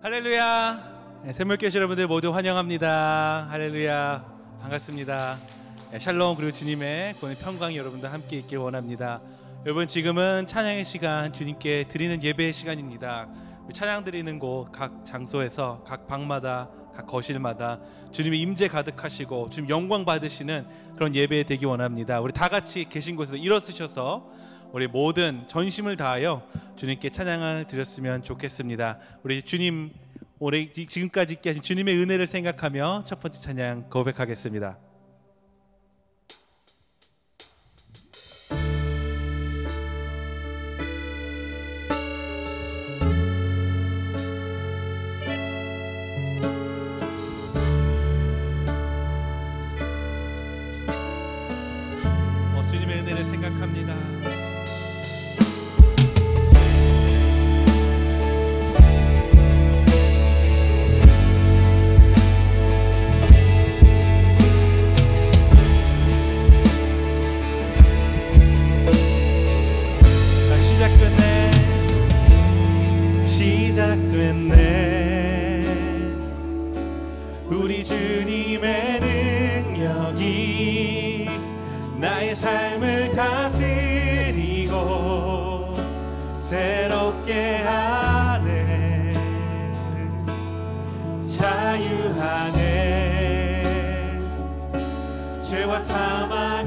할렐루야. 네, 샘물교시 여러분들 모두 환영합니다. 할렐루야. 반갑습니다. 네, 샬롬 그리고 주님의 평강이 여러분들 함께 있길 원합니다. 여러분 지금은 찬양의 시간 주님께 드리는 예배의 시간입니다. 찬양 드리는 곳 각 장소에서 각 방마다 각 거실마다 주님의 임재 가득하시고 주님 영광 받으시는 그런 예배 되기 원합니다. 우리 다 같이 계신 곳에서 일어서셔서 우리 모든 전심을 다하여 주님께 찬양을 드렸으면 좋겠습니다. 우리 주님 올해 지금까지 하신 주님의 은혜를 생각하며 첫 번째 찬양 고백하겠습니다. 삶을 다스리고 새롭게 하네. 자유하네. 죄와 사망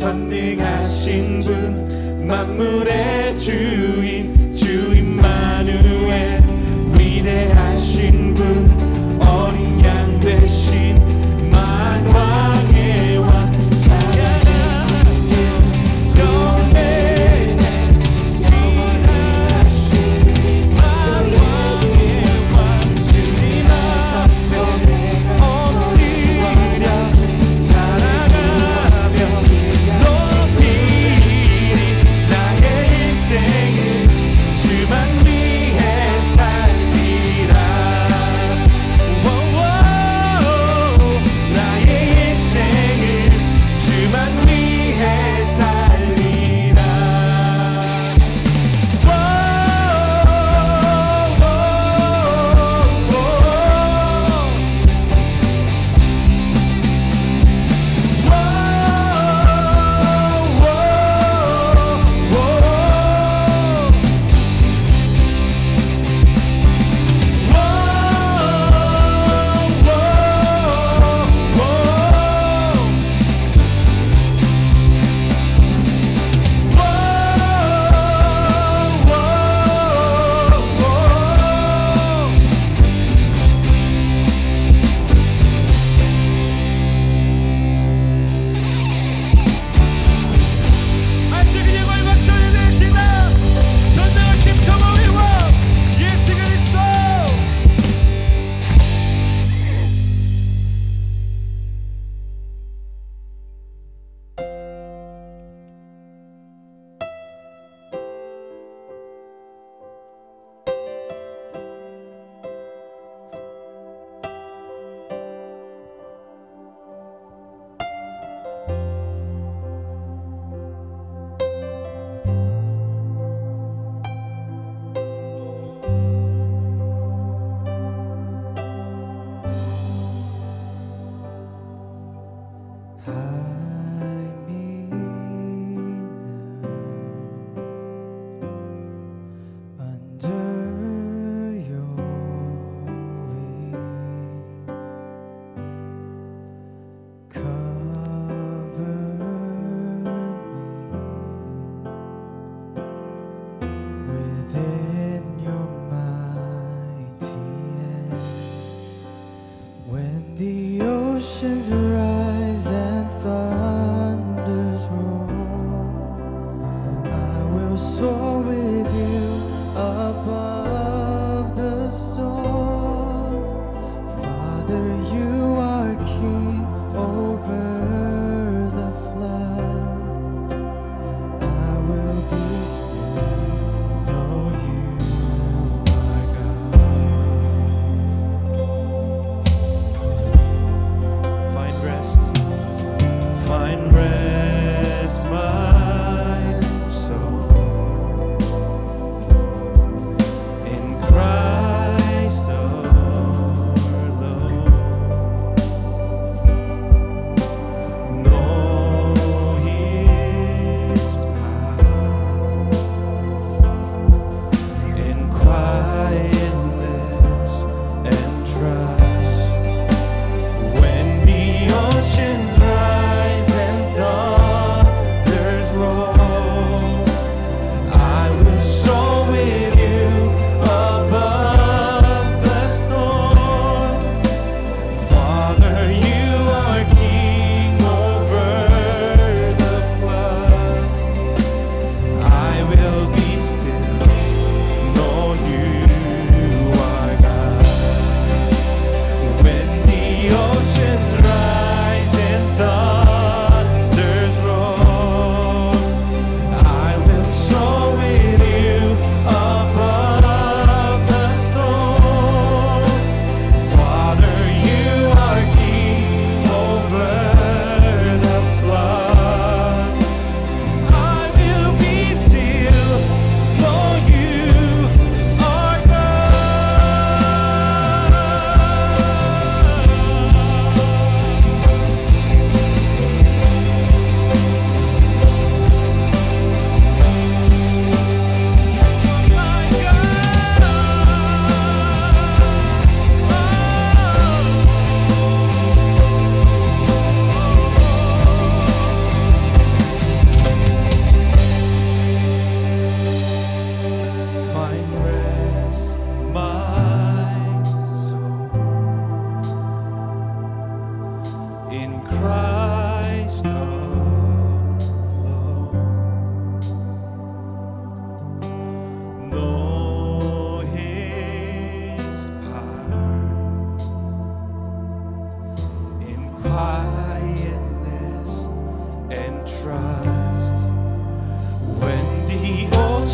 전능하신 분 만물의 주인 주인 만누에 위대한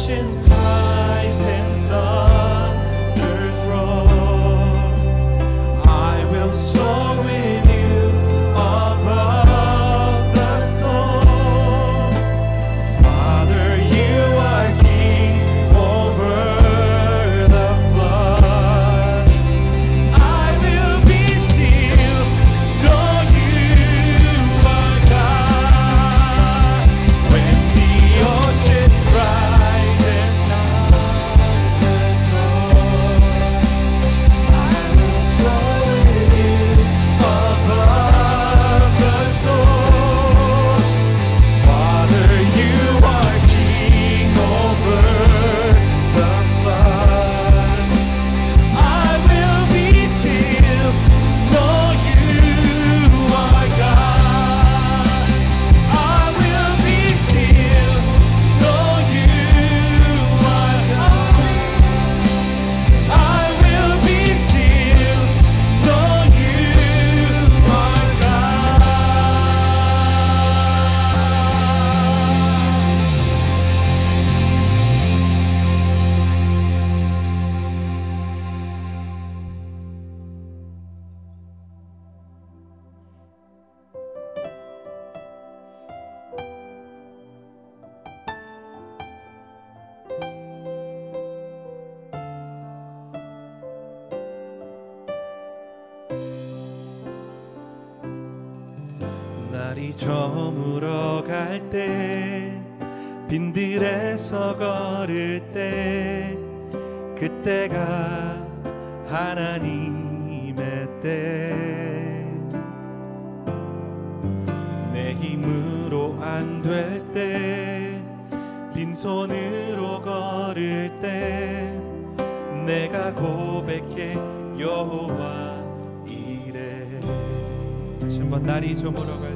oceans. 저물어 갈 때 빈들에서 걸을 때 그때가 하나님의 때 내 힘으로 안 될 때 빈손으로 걸을 때 내가 고백해 여호와 이래. 다시 한번 날이 저물어 갈때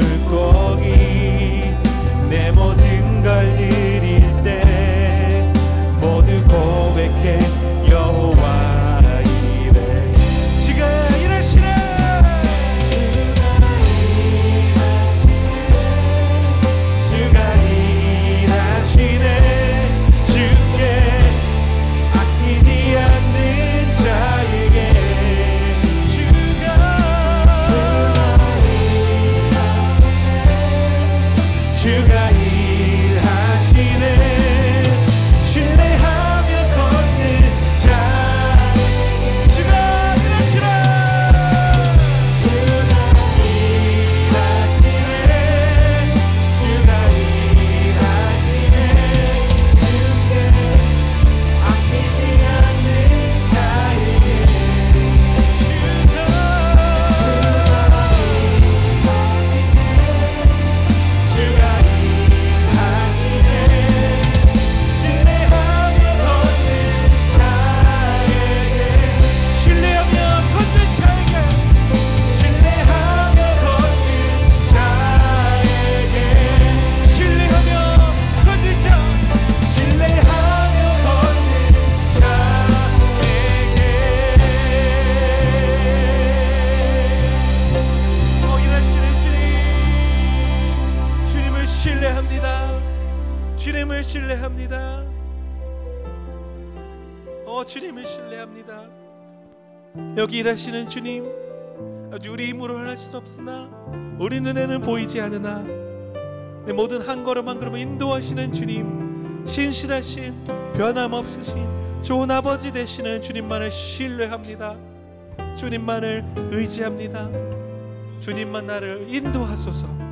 물고기. 합니다. 여기 일하시는 주님, 아주 우리 힘으로 할 수 없으나 우리 눈에는 보이지 않으나 내 모든 한 걸음 한 걸음 인도하시는 주님, 신실하신 변함없으신 좋은 아버지 되시는 주님만을 신뢰합니다. 주님만을 의지합니다. 주님만 나를 인도하소서.